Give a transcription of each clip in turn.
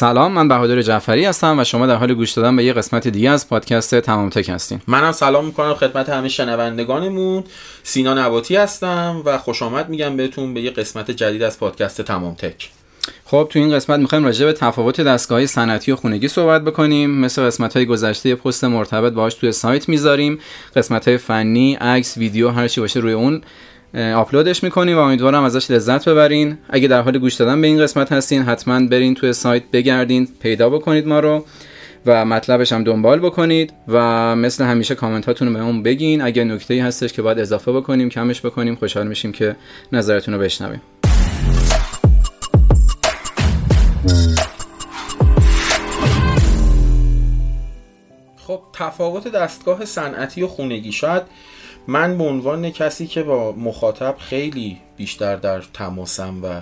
سلام من بهادر جعفری هستم و شما در حال گوش دادن به یه قسمت دیگه از پادکست تمام تک هستین. منم سلام می‌کنم خدمت همه شنوندگانمون. سینا نباتی هستم و خوش آمد میگم بهتون به یه قسمت جدید از پادکست تمام تک. خب تو این قسمت می‌خوایم راجع به تفاوت دستگاه صنعتی و خونگی صحبت بکنیم. مثل قسمت های گذشته پست مرتبط باهاش توی سایت می‌ذاریم. قسمت های فنی عکس ویدیو هر چی باشه روی اون آپلودش می‌کنیم و امیدوارم ازش لذت ببرین. اگه در حال گوش دادن به این قسمت هستین حتما برین توی سایت بگردین پیدا بکنید ما رو و مطلبش هم دنبال بکنید و مثل همیشه کامنت هاتون رو به اون بگین. اگه نکته هستش که باید اضافه بکنیم کمش بکنیم. خوشحال میشیم که نظرتون رو بشنویم. خب تفاوت دستگاه صنعتی و خونگی. شاید من به عنوان کسی که با مخاطب خیلی بیشتر در تماسم و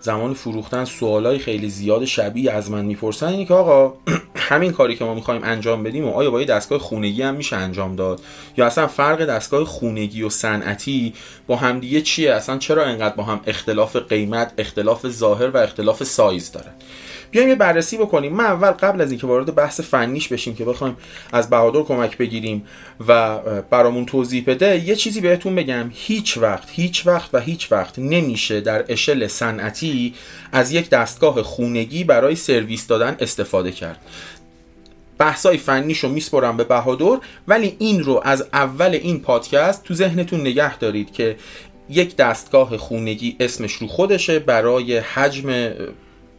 زمان فروختن سوالای خیلی زیاد شبیه از من می‌پرسن اینه که آقا همین کاری که ما می‌خوایم انجام بدیم و آیا با یه دستگاه خونگی هم میشه انجام داد؟ یا اصلا فرق دستگاه خونگی و صنعتی با همدیگه چیه؟ اصلا چرا انقدر با هم اختلاف قیمت اختلاف ظاهر و اختلاف سایز داره بیایم یه بررسی بکنیم. من اول قبل از اینکه وارد بحث فنیش بشیم که بخوایم از بهادر کمک بگیریم و برامون توضیح بده یه چیزی بهتون بگم. هیچ وقت هیچ وقت و هیچ وقت نمیشه در اشل صنعتی از یک دستگاه خونگی برای سرویس دادن استفاده کرد. بحثای فنیشو میسپرم به بهادر ولی این رو از اول این پادکست تو ذهنتون نگه دارید که یک دستگاه خونگی اسمش رو خودشه برای حجم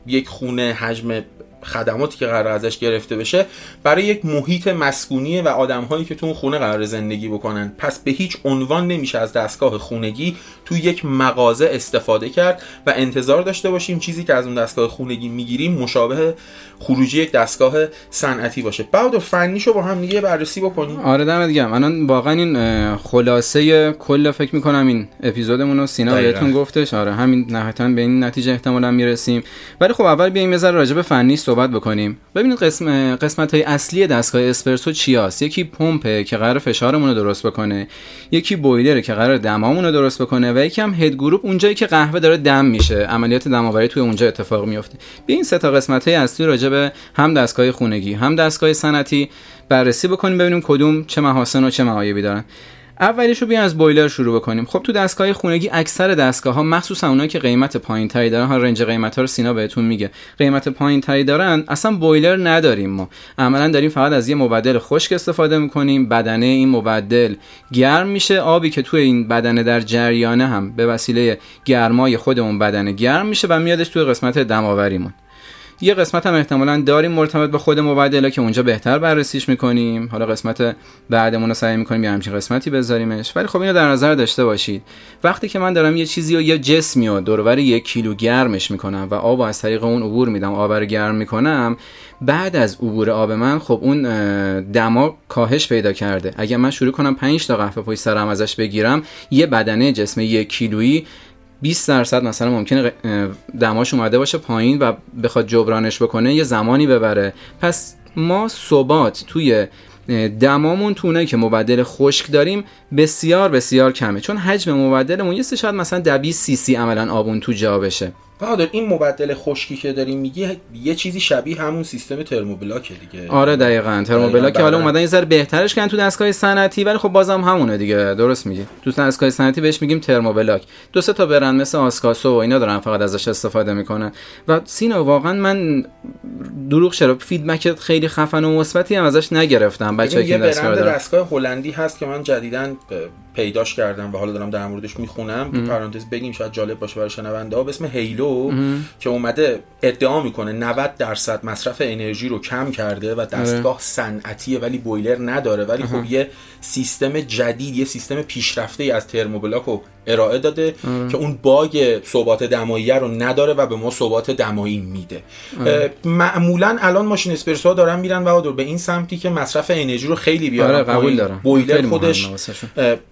یک خونه حجم خدماتی که قرار ازش گرفته بشه برای یک محیط مسکونی و آدمهایی که تو اون خونه قرار زندگی بکنن. پس به هیچ عنوان نمیشه از دستگاه خونگی تو یک مغازه استفاده کرد و انتظار داشته باشیم چیزی که از اون دستگاه خونگی می‌گیریم مشابه خروجی یک دستگاه صنعتی باشه. بعد فنیشو با هم دیگه بررسی بکنیم. آره دم دیگه من واقعا این خلاصه کل فکر می‌کنم این اپیزودمون رو سینا بهتون گفتش. آره همین نهایتا به این نتیجه احتمالا می‌رسیم. ولی خب اول بیایم یه ذره راجع به فنی صحبت بکنیم. ببینید قسم قسمت های اصلی دستگاه اسپرسو چی هست یکی پمپه که قرار فشارمون رو درست بکنه یکی بویلره که قرار دمامون رو درست بکنه و یکی هم هد گروپ اونجایی که قهوه داره دم میشه. عملیات دماوری توی اونجا اتفاق میفته. به این سه تا قسمت های اصلی راجع به هم دستگاه خونگی هم دستگاه صنعتی بررسی بکنیم ببینیم کدوم چه محاسن و چه معایبی دارن. اولیش رو از بویلر شروع بکنیم. خب تو دستگاه خونگی اکثر دستگاه ها مخصوصا اونایی که قیمت پایین تری دارن ها رنج قیمت ها رو سینا بهتون میگه. قیمت پایین تری دارن اصلا بویلر نداریم ما. عملا داریم فقط از یه مبدل خشک استفاده می‌کنیم بدنه این مبدل گرم میشه. آبی که توی این بدنه در جریانه هم به وسیله گرمای خود اون بدنه گرم میشه و میادش توی قسمت دماوریمون. یه قسمت هم احتمالا داریم مرتبط به خود مبدلا که اونجا بهتر بررسیش می‌کنیم. حالا قسمت بعدمون رو سعی می‌کنیم یه همچین قسمتی بذاریمش. ولی خب اینو در نظر داشته باشید. وقتی که من دارم یه چیزی و یه جسمی رو دورور یک کیلو گرمش می‌کنم و آب از طریق اون عبور میدم آب رو گرم می‌کنم بعد از عبور آب من خب اون دما کاهش پیدا کرده. اگر من شروع کنم 5 تا قهوه پشت سرم ازش بگیرم یه بدنه جسم یک کیلویی 20 درصد مثلا ممکنه دماش اومده باشه پایین و بخواد جبرانش بکنه یه زمانی ببره. پس ما ثبات توی دمامون تو که مبدل خشک داریم بسیار بسیار کمه. چون حجم مبدلمون یه شاید مثلا 20 سی سی عملا آبون تو جا بشه. بهادر این مبدل خشکی که داریم میگی یه چیزی شبیه همون سیستم ترموبلاک دیگه. آره دقیقاً. ترموبلاک حالا اومدن یه ذره بهترش کردن تو دستگاه صنعتی ولی خب بازم همونه دیگه. درست میگی. تو دستگاه صنعتی بهش میگیم ترموبلاک. دو سه تا برند مثل آسکاسو و اینا دارن فقط ازش استفاده می‌کنن. و سینا واقعا من دروغ چرا فیدبک خیلی خفن و مثبتی هم ازش نگرفتم. بچه‌ای که دستگاه دستگاه هلندی هست که من جدیداً پیداش کردم و حالا دارم در موردش می‌خونم. پرانتز بگیم شاید جالب باشه برای شنونده ها. به اسم هیلو. که اومده ادعا می‌کنه 90 درصد مصرف انرژی رو کم کرده و دستگاه صنعتیه ولی بویلر نداره. ولی خب یه سیستم جدید یه سیستم پیشرفته ای از ترموبلاک رو ارائه داده که اون باگ ثبات دمایی رو نداره و به ما ثبات دمایی میده. اصولا الان ماشین اسپرسو دارن میرن و به این سمتی که مصرف انرژی رو خیلی بیارن. آره قبول دارم. بویلر خودش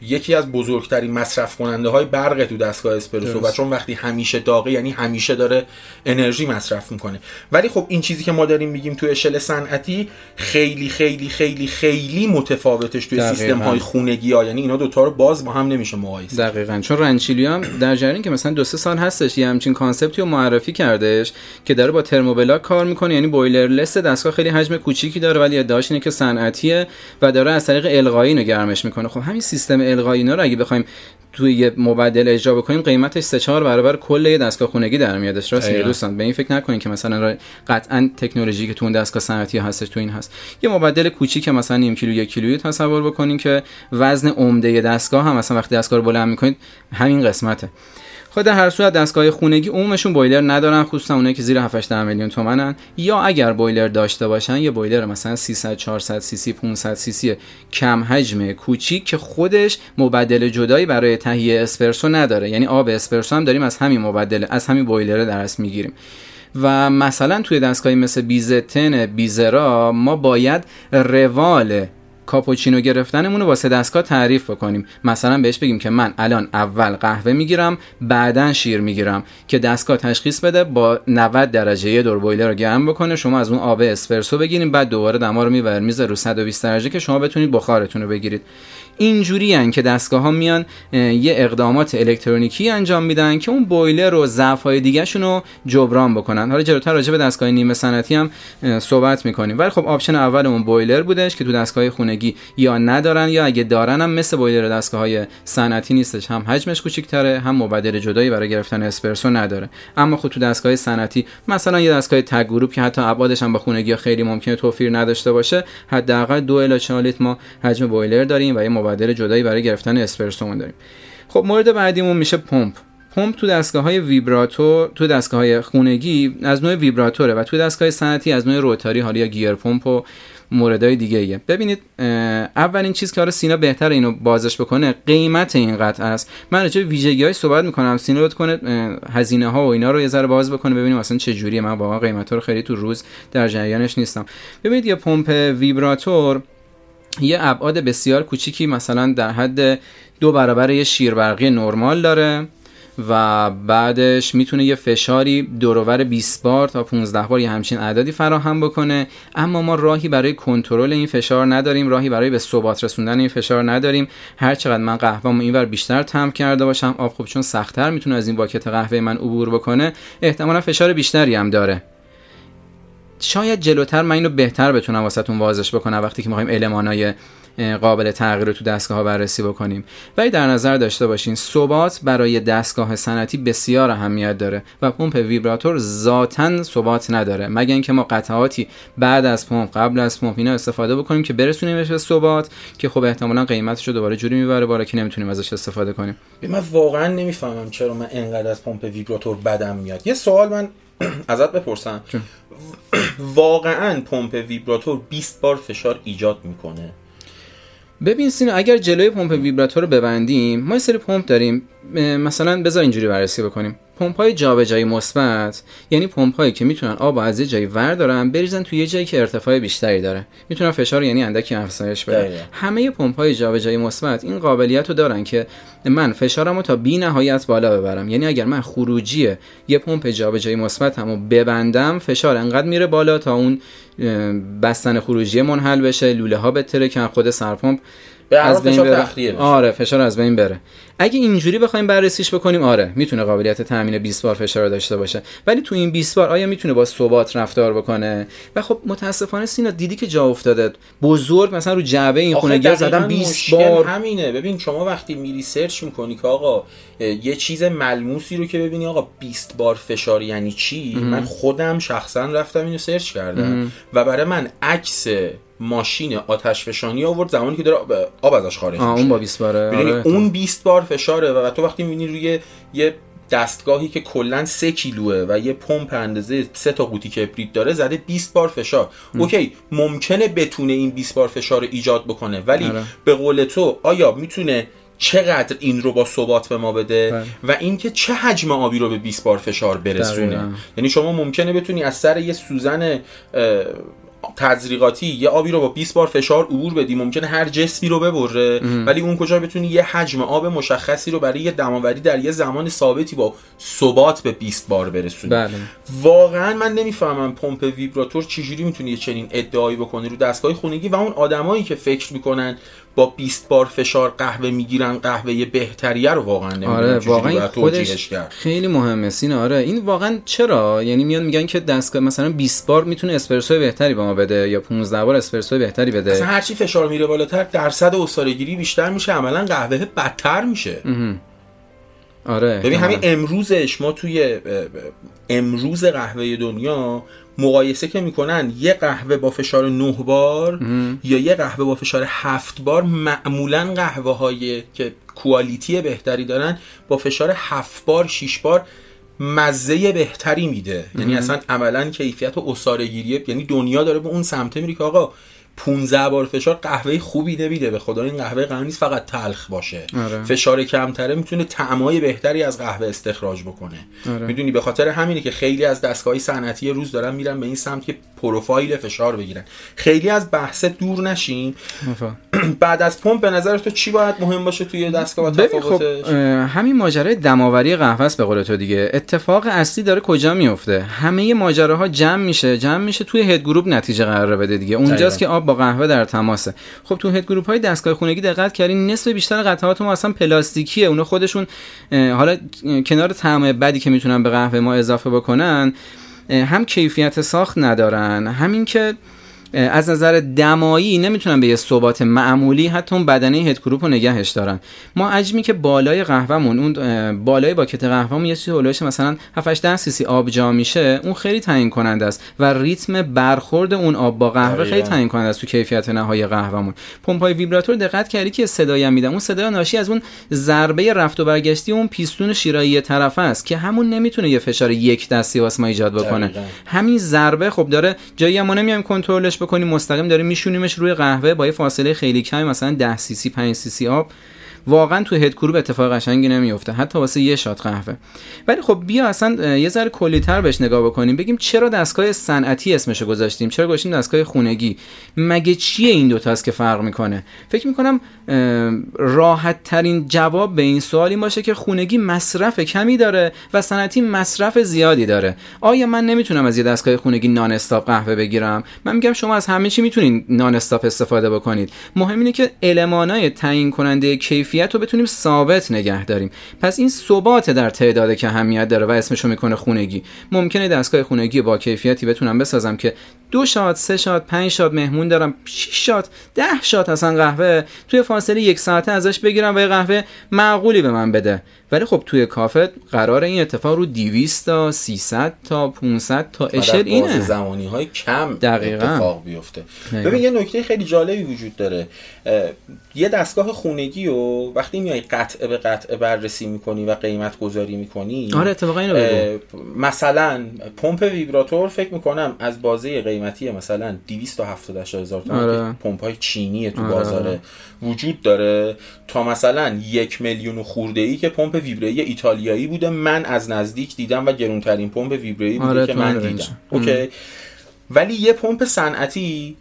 یکی از بزرگترین مصرف کننده های برق تو دستگاه اسپرسو و چون وقتی همیشه داغه یعنی همیشه داره انرژی مصرف می‌کنه. ولی خب این چیزی که ما داریم میگیم تو اشل صنعتی خیلی خیلی خیلی خیلی متفاوتش توی سیستم های خونگی ها یعنی اینا دوتا رو باز با هم نمیشه مقایسه دقیقاً. چون Rancilio هم در جریان که مثلا دو سه سال هستش یه همچین concept ی رو معرفی کردش که داره با thermoblock کار می‌کنه. یعنی boilerless دستگاه خیلی حجم کوچیکی داره ولی ادعاش اینه که صنعتیه و داره از طریق القایی اینو گرمش می‌کنه. خب همین سیستم القایی اینا رو اگه بخوایم توی یه مبدل اجرا بکنیم قیمتش 3 4 برابر کل یه دستگاه خونگی در میادش راست میگه دوستان به این فکر نکنین که مثلا قطعا تکنولوژی که تو اون دستگاه صنعتی هستش تو این هست. یه مبدل کوچیک مثلا نیم کیلو یک کیلویی تصور بکنین که وزن عمده دستگاه هم مثلا وقتی دستگاه رو بلند می‌کنید همین قسمته. خود در هر صورت دستگاه خونگی عمومشون بویلر ندارن خصوصا اونایی که زیر 7 میلیون تومنن. یا اگر بویلر داشته باشن یه بویلر مثلا 300 400 سی سی 500 سی سی کم حجم کوچیک که خودش مبدل جدایی برای تهیه اسپرسو نداره. یعنی آب اسپرسو هم داریم از همین مبدل از همین بویلر درست می‌گیریم. و مثلا توی دستگاهی مثل بیزتن بیزرا ما باید روال کاپوچینو گرفتنمون رو واسه دستگاه تعریف بکنیم. مثلا بهش بگیم که من الان اول قهوه می‌گیرم بعدا شیر می‌گیرم. که دستگاه تشخیص بده با 90 درجه یه دور بویلر رو گرم بکنه شما از اون آب اسپرسو بگیریم بعد دوباره دما رو میبر می‌ذاره رو 120 درجه که شما بتونید بخارتون رو بگیرید. اینجوری هن که دستگاه ها میان یه اقدامات الکترونیکی انجام میدن که اون بویلر و ضعف های دیگه رو جبران بکنن. حالا جلوتر راجع به دستگاه نیمه صنعتی هم صحبت می‌کنیم. ولی خب option اول اون بویلر بودش که تو دستگاه خونگی یا ندارن یا اگه دارن هم مثل بویلر دستگاه های صنعتی نیستش. هم حجمش کوچیک‌تره هم مبدل جدایی برای گرفتن اسپرسو نداره. اما خب تو دستگاه صنعتی مثلا یه دستگاه تک group که حتی ابعادش هم با خونگی خیلی ممکنه توفیر نداشته باشه حداقل 2 الی 4 لیتر ما حجم بویلر داریم و یه مبدل جدایی برای گرفتن اسپرسو داریم. خب مورد بعدیمون میشه پمپ. پمپ تو دستگاه های ویبراتور تو دستگاه های خونگی از نوع ویبراتوره و تو دستگاه صنعتی از نوع روتاری حالا یا گیر پمپ و موردهای دیگه ایه. ببینید اولین چیز که آره سینا بهتر اینو بازش بکنه قیمت این قطع است. من راجع ویژگی های صحبت می‌کنم. سینا لطف کنه هزینه ها و اینا رو یه ذره باز بکنه ببینیم اصلا چه جوریه. من واقعا قیمت رو خیلی تو روز در جریانش نیستم. ببینید یه پمپ ویبراتور یه ابعاد بسیار کوچیکی مثلا در حد دو برابر یه شیربرقی نرمال داره و بعدش می‌تونه یه فشاری دورور 20 بار تا 15 بار یه همچین عددی فراهم بکنه. اما ما راهی برای کنترل این فشار نداریم راهی برای به ثبات رسوندن این فشار نداریم. هر چقدر من قهوه‌مو اینور بیشتر تم کرده باشم آب خوب چون سختتر می‌تونه از این واکت قهوه من عبور بکنه احتمالا فشار بیشتری هم داره. شاید جلوتر من اینو بهتر بتونم واسهتون واضح بکنم وقتی که می‌خوایم المانای قابل تغییر رو تو دستگاه ها بررسی بکنیم. ولی در نظر داشته باشین ثبات برای دستگاه صنعتی بسیار اهمیت داره و پمپ ویبراتور ذاتا ثبات نداره. مگر اینکه ما قطعاتی بعد از پمپ قبل از پمپ اینا استفاده بکنیم که برسونیمش به ثبات که خب احتمالا قیمتش رو دوباره جوری می‌بره بالا که نمی‌تونیم ازش استفاده کنیم. من واقعا نمی‌فهمم چرا من انقدر از پمپ ویبراتور بدم میاد. یه سوال من ازت بپرسم. واقعا پمپ ویبراتور 20 بار فشار ایجاد می‌کنه. ببین سینا اگر جلوی پمپ ویبراتور رو ببندیم ما یه سری پمپ داریم. مثلا بذار اینجوری بررسی بکنیم. پمپ های جابجایی مثبت یعنی پمپ هایی که می‌تونن آب از یه جایی ور دارن بریزن توی یه جایی که ارتفاع بیشتری داره. می‌تونن فشار یعنی اندکی افزایش بدن همه پمپ های جابجایی مثبت این قابلیت رو دارن که من فشارم رو تا بی نهایت بالا ببرم. یعنی اگر من خروجی یه پمپ جابجایی مثبت همو ببندم فشار انقدر میره بالا تا اون بستن خروجی منحل بشه لوله ها بتره که خود سرپمپ از بین بره. آره فشار از بین بره. اگه اینجوری بخوایم بررسیش بکنیم آره می‌تونه قابلیت تامین 20 بار فشار داشته باشه. ولی تو این 20 بار آیا می‌تونه با ثبات رفتار بکنه؟ و خب متاسفانه سینا دیدی که جا افتاده. بزرگ مثلا رو جعبه این خونگی زدن 20 بار. همینه. ببین شما وقتی میری search می‌کنی که آقا یه چیز ملموسی رو که ببینی آقا 20 بار فشار یعنی چی؟ من خودم شخصا رفتم اینو search کردم. و برای من عکس ماشین آتش نشانی آورد زمانی که داره آب ازش خارج میشه. اون با 20 باره. آره. اون 20 بار فشاره و تو وقتی می‌بینی روی یه دستگاهی که کلا 3 کیلوه و یه پمپ اندازه 3 تا قوطی کبریت داره زده 20 بار فشار ام. OK ممکنه بتونه این 20 بار فشار رو ایجاد بکنه ولی آره. به قول تو آیا می‌تونه چقدر این رو با ثبات به ما بده بله. و اینکه چه حجم آبی رو به 20 بار فشار برسونه یعنی شما ممکنه بتونی از سر یه سوزن تزریقاتی یه آبی رو با 20 بار فشار عبور بدی ممکنه هر جسمی رو ببره ولی اون کجا بتونی یه حجم آب مشخصی رو برای یه دماوری در یه زمان ثابتی با ثبات به 20 بار برسونی بله. واقعا من نمی‌فهمم پمپ ویبراتور چجوری می‌تونه یه چنین ادعایی بکنه رو دستگاه خونگی و اون آدمایی که فکر می‌کنن با 20 بار فشار قهوه می‌گیرن قهوه بهتریه رو واقعا نمی‌دونم آره واقعا خودش خیلی مهمه سینه آره. این واقعا چرا؟ یعنی میان میگن که دستگاه مثلا 20 بار می‌تونه اسپرسو بهتری به ما بده یا 15 بار اسپرسو بهتری بده. مثلا هرچی فشار میره بالاتر درصد استارگیری بیشتر میشه. عملا قهوه بدتر میشه. آره ببین همین امروزش ما توی امروز قهوه دنیا مقایسه که می‌کنن یه قهوه با فشار 9 بار یا یه قهوه با فشار 7 بار معمولا قهوه های که کوالیتی بهتری دارن با فشار 7 بار 6 بار مزه بهتری میده. یعنی اصلا عملا کیفیت و اسارگیریه یعنی دنیا داره به اون سمته میره که آقا 15 بار فشار قهوه خوبی نمیده. به خدا این قهوه قرار نیست فقط تلخ باشه. آره. فشار کمتره می‌تونه طعمای بهتری از قهوه استخراج بکنه. آره. می‌دونی به خاطر همینه که خیلی از دستگاهی صنعتی روز دارن میرن به این سمت که پروفایل فشار بگیرن. خیلی از بحث دور نشیم بعد از پمپ به نظر تو چی باید مهم باشه توی دستگاه و خب همین ماجرای دماوری قهوه است به قول تو دیگه. اتفاق اصلی داره کجا میفته؟ همه ماجراها جمع میشه. جمع میشه توی هد گروپ نتیجه قرار بده دیگه. اونجاست که آب با قهوه در تماسه. خب تو هد گروپ های دستگاه خونگی دقت کردین نصف بیشتر قطعات ما اصلا پلاستیکیه. اونا خودشون حالا کنار طعم بدی که می‌تونن به قهوه ما اضافه بکنن هم کیفیت ساخت ندارن همین که از نظر دمایی نمی‌تونن به یه ثبات معمولی حتی اون بدنه هد کروپ رو نگهش دارن ما عجمی که بالای قهوهمون اون بالای باکت قهوهمون یه چیزی هولوش مثلا 7 8 سی سی آب جا میشه اون خیلی تعیین کننده است و ریتم برخورد اون آب با قهوه خیلی تعیین کننده است تو کیفیت نهایی قهوهمون. پمپای ویبراتور دقت کردی که صدایی هم میدم. اون صدای ناشی از اون ضربه رفت و برگشتی اون پیستون شیرایی طرفه است که همون نمی‌تونه یه فشار یک دستی واسه ما ایجاد بکنه. همین ضربه خب داره جایی ما نمیایم کنترلش بکنیم مستقیم داریم میشونیمش روی قهوه با یه فاصله خیلی کمی مثلا 10 سی سی 5 سی سی آب. واقعا تو هد کروب اتفاق قشنگی نمیفته حتی واسه یه شات قهوه. ولی خب بیا اصلا یه ذره کلیتر بهش نگاه بکنیم بگیم چرا دستگاه صنعتی اسمشو گذاشتیم؟ چرا گذاشتیم دستگاه خونگی؟ مگه چیه این دوتا است که فرق می‌کنه؟ فکر می‌کنم راحت ترین جواب به این سوال این باشه که خونگی مصرف کمی داره و صنعتی مصرف زیادی داره. آیا من نمی‌تونم از یه دستگاه خونگی non-stop قهوه بگیرم؟ من میگم شما از همه چی می‌تونین non-stop استفاده بکنید. مهم اینه که المانای تعیین کننده کیفیت رو بتونیم ثابت نگه داریم. پس این ثبات در تعداد که اهمیت داره و اسمشو می‌کنه خونگی. ممکنه دستگاه خونگی با کیفیتی بتونم بسازم که دو شات سه شات پنج شات مهمون دارم. 6 شات ده شات اصلا قهوه. توی فاصله یک ساعته ازش بگیرم و یه قهوه معقولی به من بده. ولی خب توی کافه قرار این اتفاق رو 200 تا 300 تا 500 تا اشل اینه زمانی های کم دقیقا. اتفاق بیفته ببین یه نکته خیلی جالبی وجود داره یه دستگاه خونگی و وقتی میای قطعه به قطعه بررسی می‌کنی و قیمت گذاری می‌کنی آره اتفاقا اینو بگو مثلا پمپ ویبراتور فکر می‌کنم از بازه قیمتی مثلا 270 هزار تومان آره. پمپ های چینی تو آره. بازار وجود داره تا مثلا یک میلیون خورده ای که پمپ ویبره ایتالیایی بوده. من از نزدیک دیدم و گرونترین پمپ ویبره بوده آره که من دیدم. اوکی. ولی یه پمپ صنعتی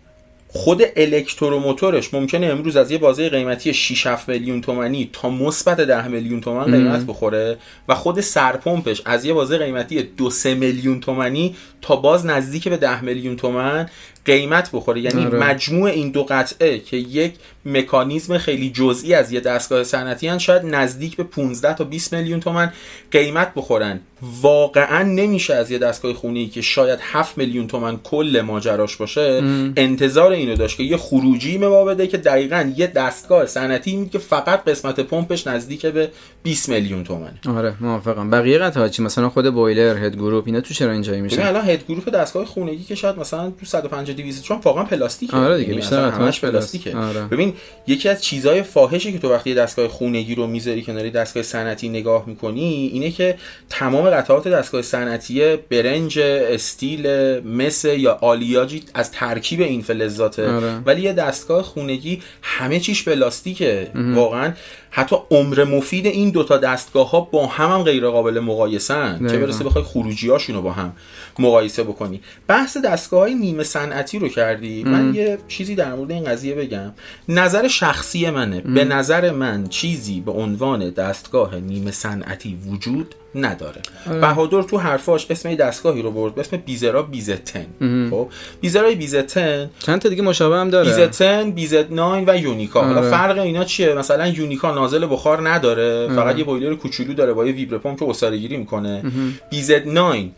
خود الکتروموتورش ممکنه امروز از یه بازه قیمتی 6 7 میلیون تومانی تا مثبت 10 میلیون تومان قیمت بخوره و خود سرپمپش از یه بازه قیمتی 2 3 میلیون تومانی تا باز نزدیک به 10 میلیون تومن قیمت بخوره. یعنی آره. مجموع این دو قطعه که یک مکانیزم خیلی جزئی از یه دستگاه صنعتی شاید نزدیک به 15 تا 20 میلیون تومن قیمت بخورن. واقعا نمیشه از یه دستگاه خونه که شاید 7 میلیون تومن کل ماجراش باشه انتظار اینو داشت که یه خروجی ما بده که دقیقا یه دستگاه صنعتی که فقط قسمت پمپش نزدیک به 20 میلیون تومن. آره موافقم. بقیه قطعات چی؟ مثلا خود بویلر هد گروپ اینا تو چرا اینجایی میشه الان هد گروپ دستگاه خونگی که شاید مثلا تو 150 200 چون واقعا پلاستیکه. آره دیگه یعنی بیشتر همش پلاستیکه. آره. ببین یکی از چیزهای فاحشی که تو وقتی دستگاه خونگی رو می‌ذاری کنار دستگاه صنعتی نگاه می‌کنی اینه که تمام قطعات دستگاه صنعتی برنج استیل مس یا آلیاجی از ترکیب این فلزاته آره. ولی یه دستگاه خونگی همه چیش پلاستیکه. واقعا حتی عمر مفید این دوتا دستگاه ها با هم هم غیر قابل مقایسن. چه برسه بخوای خروجی رو با هم مقایسه بکنی. بحث دستگاه های نیمه صنعتی رو کردی. من یه چیزی در مورد این قضیه بگم. نظر شخصی منه. به نظر من چیزی به عنوان دستگاه نیمه صنعتی وجود نداره. بهادر تو حرفاش اسم دستگاهی رو برد به اسم بیزرا بیزتن. خب؟ بیزرای بیزتن چند تا دیگه مشابه هم داره؟ بیزتن بیزت 9 و یونیکا. حالا آره. فرق اینا چیه؟ مثلا یونیکا نازل بخار نداره. فقط یه بویلر کوچولو داره با یه ویبر پمپ که اساره گیری می‌کنه. بیزت 9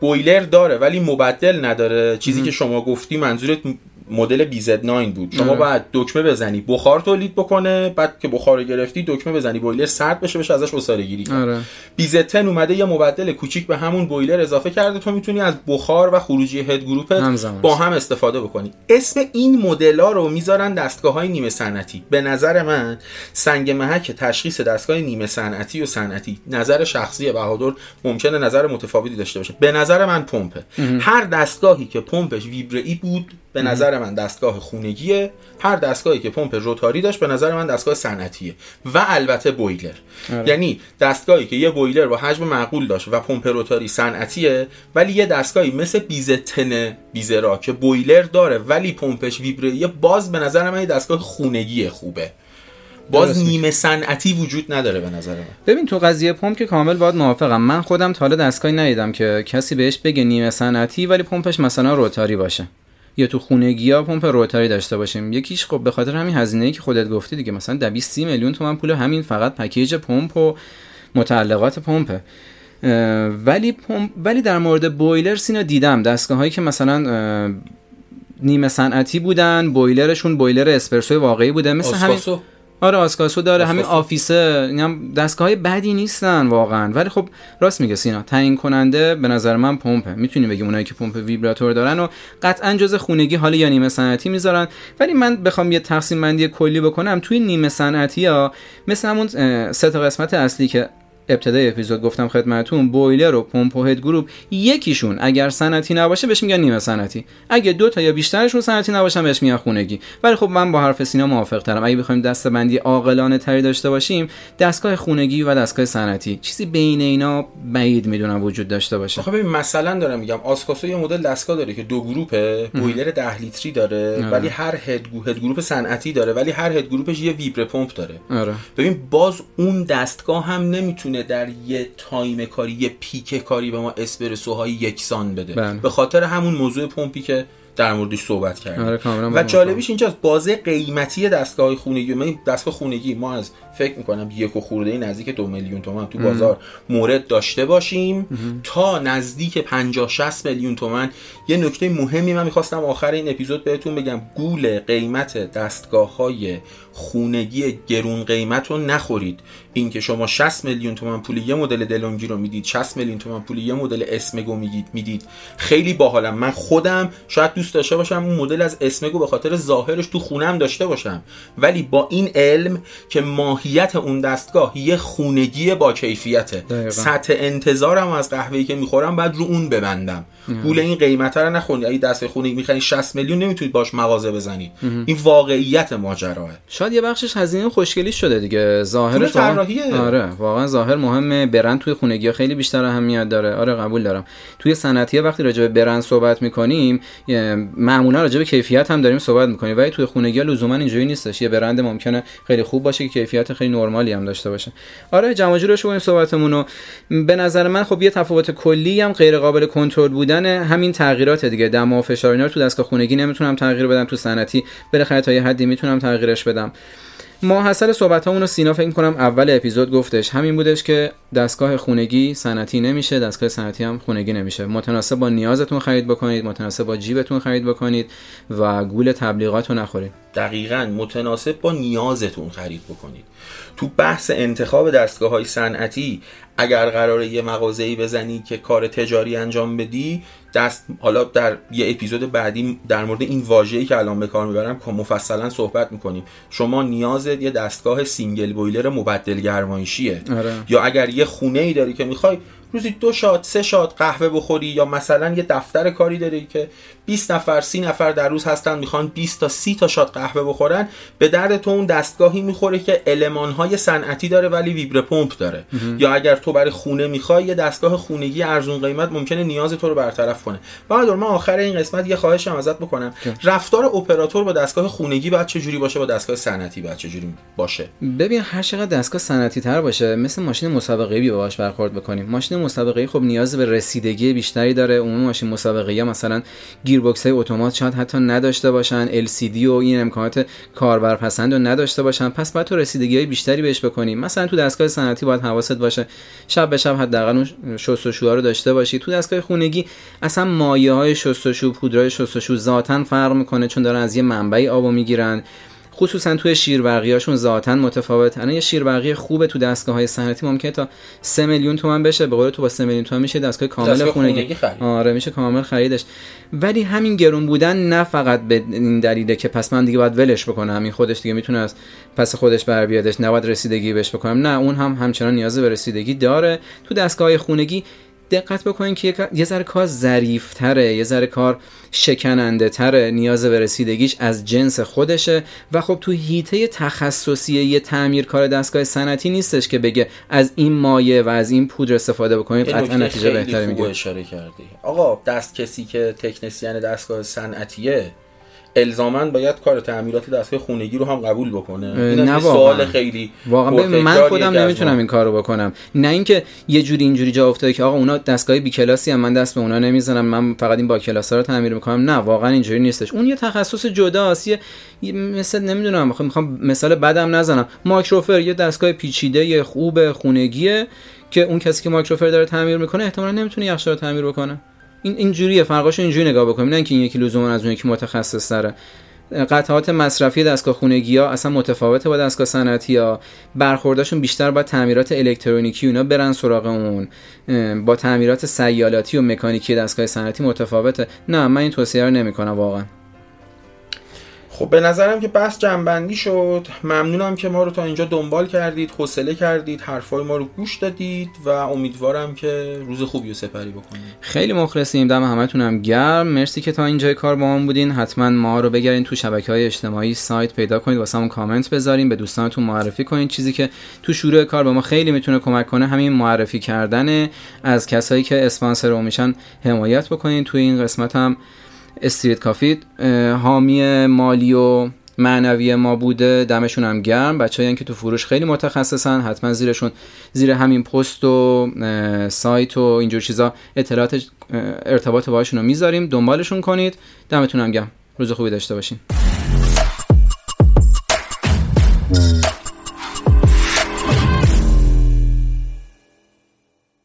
بویلر داره ولی مبدل نداره. چیزی که شما گفتی منظورت مدل بیزد 9 بود. شما آره. باید دکمه بزنی بخار تولید بکنه بعد که بخار گرفتی دکمه بزنی بویلر سرد بشه بشه ازش اساره گیری آره. بیزد 10 اومده یه مبدل کوچیک به همون بویلر اضافه کرده تو می‌تونی از بخار و خروجی هد گروپ با هم استفاده بکنی. اسم این مدل رو می‌ذارن دستگاه های نیمه صنعتی. به نظر من سنگ محک تشخیص دستگاه نیمه صنعتی و صنعتی نظر شخصی بهادر ممکنه نظر متفاوتی داشته باشه. به نظر من پمپه. هر دستگاهی که پمپش ویبرئی بود به نظر من دستگاه خونگیه. هر دستگاهی که پمپ روتاری داشت به نظر من دستگاه صنعتیه و البته بویلر. آره. یعنی دستگاهی که یه بویلر با حجم معقول داشت و پمپ روتاری صنعتیه ولی یه دستگاهی مثل بیزتن بیزرا که بویلر داره ولی پمپش ویبریه باز به نظر من یه دستگاه خونگی خوبه. باز نیمه صنعتی وجود نداره به نظر من. ببین تو قضیه پمپ که کامل باید موافقم. من خودم تا حالا دستگاهی ندیدم که کسی بهش بگه نیمه صنعتی ولی پمپش مثلا rotary باشه. یا تو خونگی ها پمپ rotary داشته باشیم. یکیش خب به خاطر همین هزینه ای که خودت گفتی دیگه مثلا 200 30 میلیون تومن پول همین فقط پکیج پمپ و متعلقات پمپه ولی پمپ ولی در مورد بویلر سینا دیدم. دستگاه هایی که مثلا نیمه صنعتی بودن بویلرشون بویلر اسپرسو واقعی بوده. مثل همین آره آسکاسو داره. همین آفیسه. هم دستگاه های بدی نیستن واقعا. ولی خب راست میگه سینا تعیین کننده به نظر من پمپه می‌تونیم بگیم اونایی که پمپ ویبراتور دارن و قطعا جز خونگی حالا یا نیمه صنعتی می‌ذارن. ولی من بخوام یه تقسیم بندی کلی بکنم. توی نیمه صنعتی ها مثل همون سه تا قسمت اصلی که ابتدای اپیزود گفتم خدمتون بویلر و پمپ و هد گروپ یکیشون اگر صنعتی نباشه بهش میگن نیمه صنعتی. اگه دو تا یا بیشترشون صنعتی نباشن بهش میگن خونگی. ولی خب من با حرف سینا موافق ترم اگه بخوایم دسته بندی عاقلانه تری داشته باشیم دستگاه خونگی و دستگاه صنعتی. چیزی بین اینا بعید می‌دونم وجود داشته باشه. خب ببین مثلا دارم میگم Ascaso یه مدل دستگاه داره که دو group ه. بویلر 10 لیتری داره آره. ولی هر head head group صنعتی داره ولی هر head group ش یه vibra pump داره. آره. ببین باز اون دستگاه هم نمی‌تونه در یه time کاری یه peak کاری به ما اسپرسوهای یکسان بده. بله. به خاطر همون موضوع پمپی که در موردش صحبت کردیم. آره و جالبیش اینجاست بازه قیمتی دستگاه خونگی من دستگاه خونگی ما از فکر می‌کنم یک و خورده نزدیک دو میلیون تومن تو بازار مورد داشته باشیم. تا نزدیک 50 60 میلیون تومن یه نکته مهمی من می‌خواستم آخر این اپیزود بهتون بگم. گول قیمت دستگاه های خونگی گرون قیمت رو نخورید. اینکه شما 60 میلیون تومن پول یه مدل دلونگی رو می‌دید 60 میلیون تومن پول یه مدل اسمگو می‌دید می‌دید. خیلی باحالم. من خودم شاید دوست داشته باشم اون مدل از اسمگو به خاطر ظاهرش تو خونم داشته باشم. ولی با این علم که ماهیت اون دستگاه یه خونگی با کیفیته. سطح انتظارم از قهوه‌ای که می‌خورم بعد رو اون ببندم. پول این قیمت رو نخونید اگه دست خونگی می‌خواین 60 میلیون نمی‌تونید باش مغازه بزنید این واقعیت ماجراه شاید یه بخشش هزینه خوشگلی شده دیگه. ظاهر آره واقعا ظاهر مهمه. برند توی خونگی خیلی بیشتر اهمیت داره. آره قبول دارم. توی صنعتی وقتی راجع به برند صحبت می‌کنیم معمولا راجع به کیفیت هم داریم صحبت می‌کنیم. ولی توی خونگی لزوما اینجوری نیستش. یه برند ممکنه خیلی خوب باشه که کیفیت خیلی نرمالی هم داشته باشه. آره جمع جورش این صحبتمون رو. به نظر من خب یه تفاوت کلی هم غیر قابل کنترل بودن همین تغییرات دیگه دم و فشار اینا رو تو دستگاه خونگی نمی‌تونم تغییر بدم تو صنعتی بالاخره تا یه حدی می‌تونم تغییرش بدم. ما حاصل صحبت رو سینا فکر کنم اول اپیزود گفتش. همین بودش که دستگاه خونگی صنعتی نمیشه دستگاه صنعتی هم خونگی نمیشه. متناسب با نیازتون خرید بکنید متناسب با جیبتون خرید بکنید و گول تبلیغات رو نخورید. دقیقا متناسب با نیازتون خرید بکنید. تو بحث انتخاب دستگاه های صنعتی اگر قراره یه مغازه‌ای بزنی که کار تجاری انجام بدی دست حالا در یه اپیزود بعدی در مورد این واژه‌ای که الان به کار می‌برم که مفصلا صحبت می‌کنیم شما نیاز یه دستگاه single boiler مبدل گرمایشیه آره. یا اگر یه خونه ای داری که می‌خوای روزی دو شات سه شات قهوه بخوری یا مثلا یه دفتر کاری داری که 20 نفر 30 نفر در روز هستن می‌خوان 20 تا 30 تا شات قهوه بخورن. به درد تو اون دستگاهی می‌خوره که المان های صنعتی داره ولی ویبره پمپ داره. یا اگر تو برای خونه می‌خوای یه دستگاه خونگی ارزون قیمت ممکنه نیاز تو رو برطرف کنه. بعد من آخر این قسمت یه خواهشم ازت بکنم. رفتار اپراتور با دستگاه خونگی باید چه جوری باشه با دستگاه صنعتی باید چه جوری باشه؟ ببین هر چقدر دستگاه صنعتی تر باشه مثل ماشین مسابقه بی باهاش برخورد بکنیم. ماشین مسابقه خب نیاز به رسیدگی بیشتری داره. اون ماشین مسابقه یا مثلا گیربکس های اتومات شاید حتی نداشته باشن LCD و این امکانات کاربرپسند رو نداشته باشن. پس باید تو رسیدگی های بیشتری بهش بکنیم. مثلا تو دستگاه صنعتی باید حواست باشه. شب به شب حداقل اون شستشوها رو داشته باشی. تو دستگاه خونگی اصلا مایه های شستشو پودرای شستشو ذاتا فرق می‌کنه چون دارن از یه منبعی آبو می‌گیرن. خصوصا توی شیربرقیاشون ذاتا متفاوت. الان یه شیربرقی خوبه تو دستگاه های صنعتی ممکنه تا 3 میلیون تومن بشه. به قول تو با 3 میلیون تومن میشه دستگاه کامل خونگی. آره میشه کامل خریدش. ولی همین گرون بودن نه فقط به این دلیله که پس من دیگه باید ولش بکنم این خودش دیگه می‌تونه از پس خودش بر بیادش نباید رسیدگی بهش بکنم. نه اون هم همچنان نیاز به رسیدگی داره. تو دستگاه خونگی دقت بکنین که یه ذره کار ظریفتره یه ذره کار شکننده تره نیاز به رسیدگیش از جنس خودشه و خب تو هیته تخصصی یه تعمیر کار دستگاه صنعتی نیستش که بگه از این مایه و از این پودر استفاده بکنید قطعا نتیجه بهتری می‌گیره. اشاره کردی. آقا دست کسی که تکنسین دستگاه صنعتیه الزاما باید کار تعمیرات دستگاه خونگی رو هم قبول بکنه. این نه سوال خیلی واقعا. من خودم نمی‌تونم این کارو بکنم. نه اینکه یه جوری اینجوری جا افتاده که آقا اونا دستگاه بی کلاسی هم من دست به اونا نمی‌زنم من فقط این با کلاس رو تعمیر می‌کنم. نه واقعا اینجوری نیستش. اون یه تخصص جداست یه مثل نمی‌دونم می‌خوام مثال بدم نزنم. ماکروفر یه دستگاه پیچیده خوب خونگیه که اون کسی که ماکروفر داره تعمیر می‌کنه احتمالاً نمی‌تونه یخچال رو تعمیر بکنه. این اینجوریه فرقاشو اینجوری نگاه بکنیم. نه اینکه این یکی لزوما از اون یکی متخصص داره قطعات مصرفی دستگاه خونگی ها اصلا متفاوته با دستگاه صنعتی ها. برخورداشون بیشتر با تعمیرات الکترونیکی اونا برن سراغ اون. با تعمیرات سیالاتی و مکانیکی دستگاه صنعتی متفاوته. نه من این توصیه رو نمی‌کنم واقعا. خب به نظرم که بس جنبندی شد. ممنونم که ما رو تا اینجا دنبال کردید حوصله کردید حرفای ما رو گوش دادید و امیدوارم که روز خوبی رو سپری بکنید. خیلی مخلصیم دم همتونم گرم. مرسی که تا اینجای کار با ما بودین. حتما ما رو بگردین تو شبکه های اجتماعی سایت پیدا کنید واسه کامنت بذارین به دوستانتون معرفی کنید. چیزی که تو شروع کار به ما خیلی می‌تونه کمک کنه همین معرفی کردن از کسایی که اسپانسر میشن حمایت بکنین. تو این قسمت هم استریت کافی حامی مالی و معنوی ما بوده دمشون هم گرم. بچه که تو فروش خیلی متخصصن حتما زیرشون زیر همین پست و سایت و اینجور چیزا اطلاعات ارتباط باشون رو می‌ذاریم. دنبالشون کنید. دمتون هم گرم. روز خوبی داشته باشین.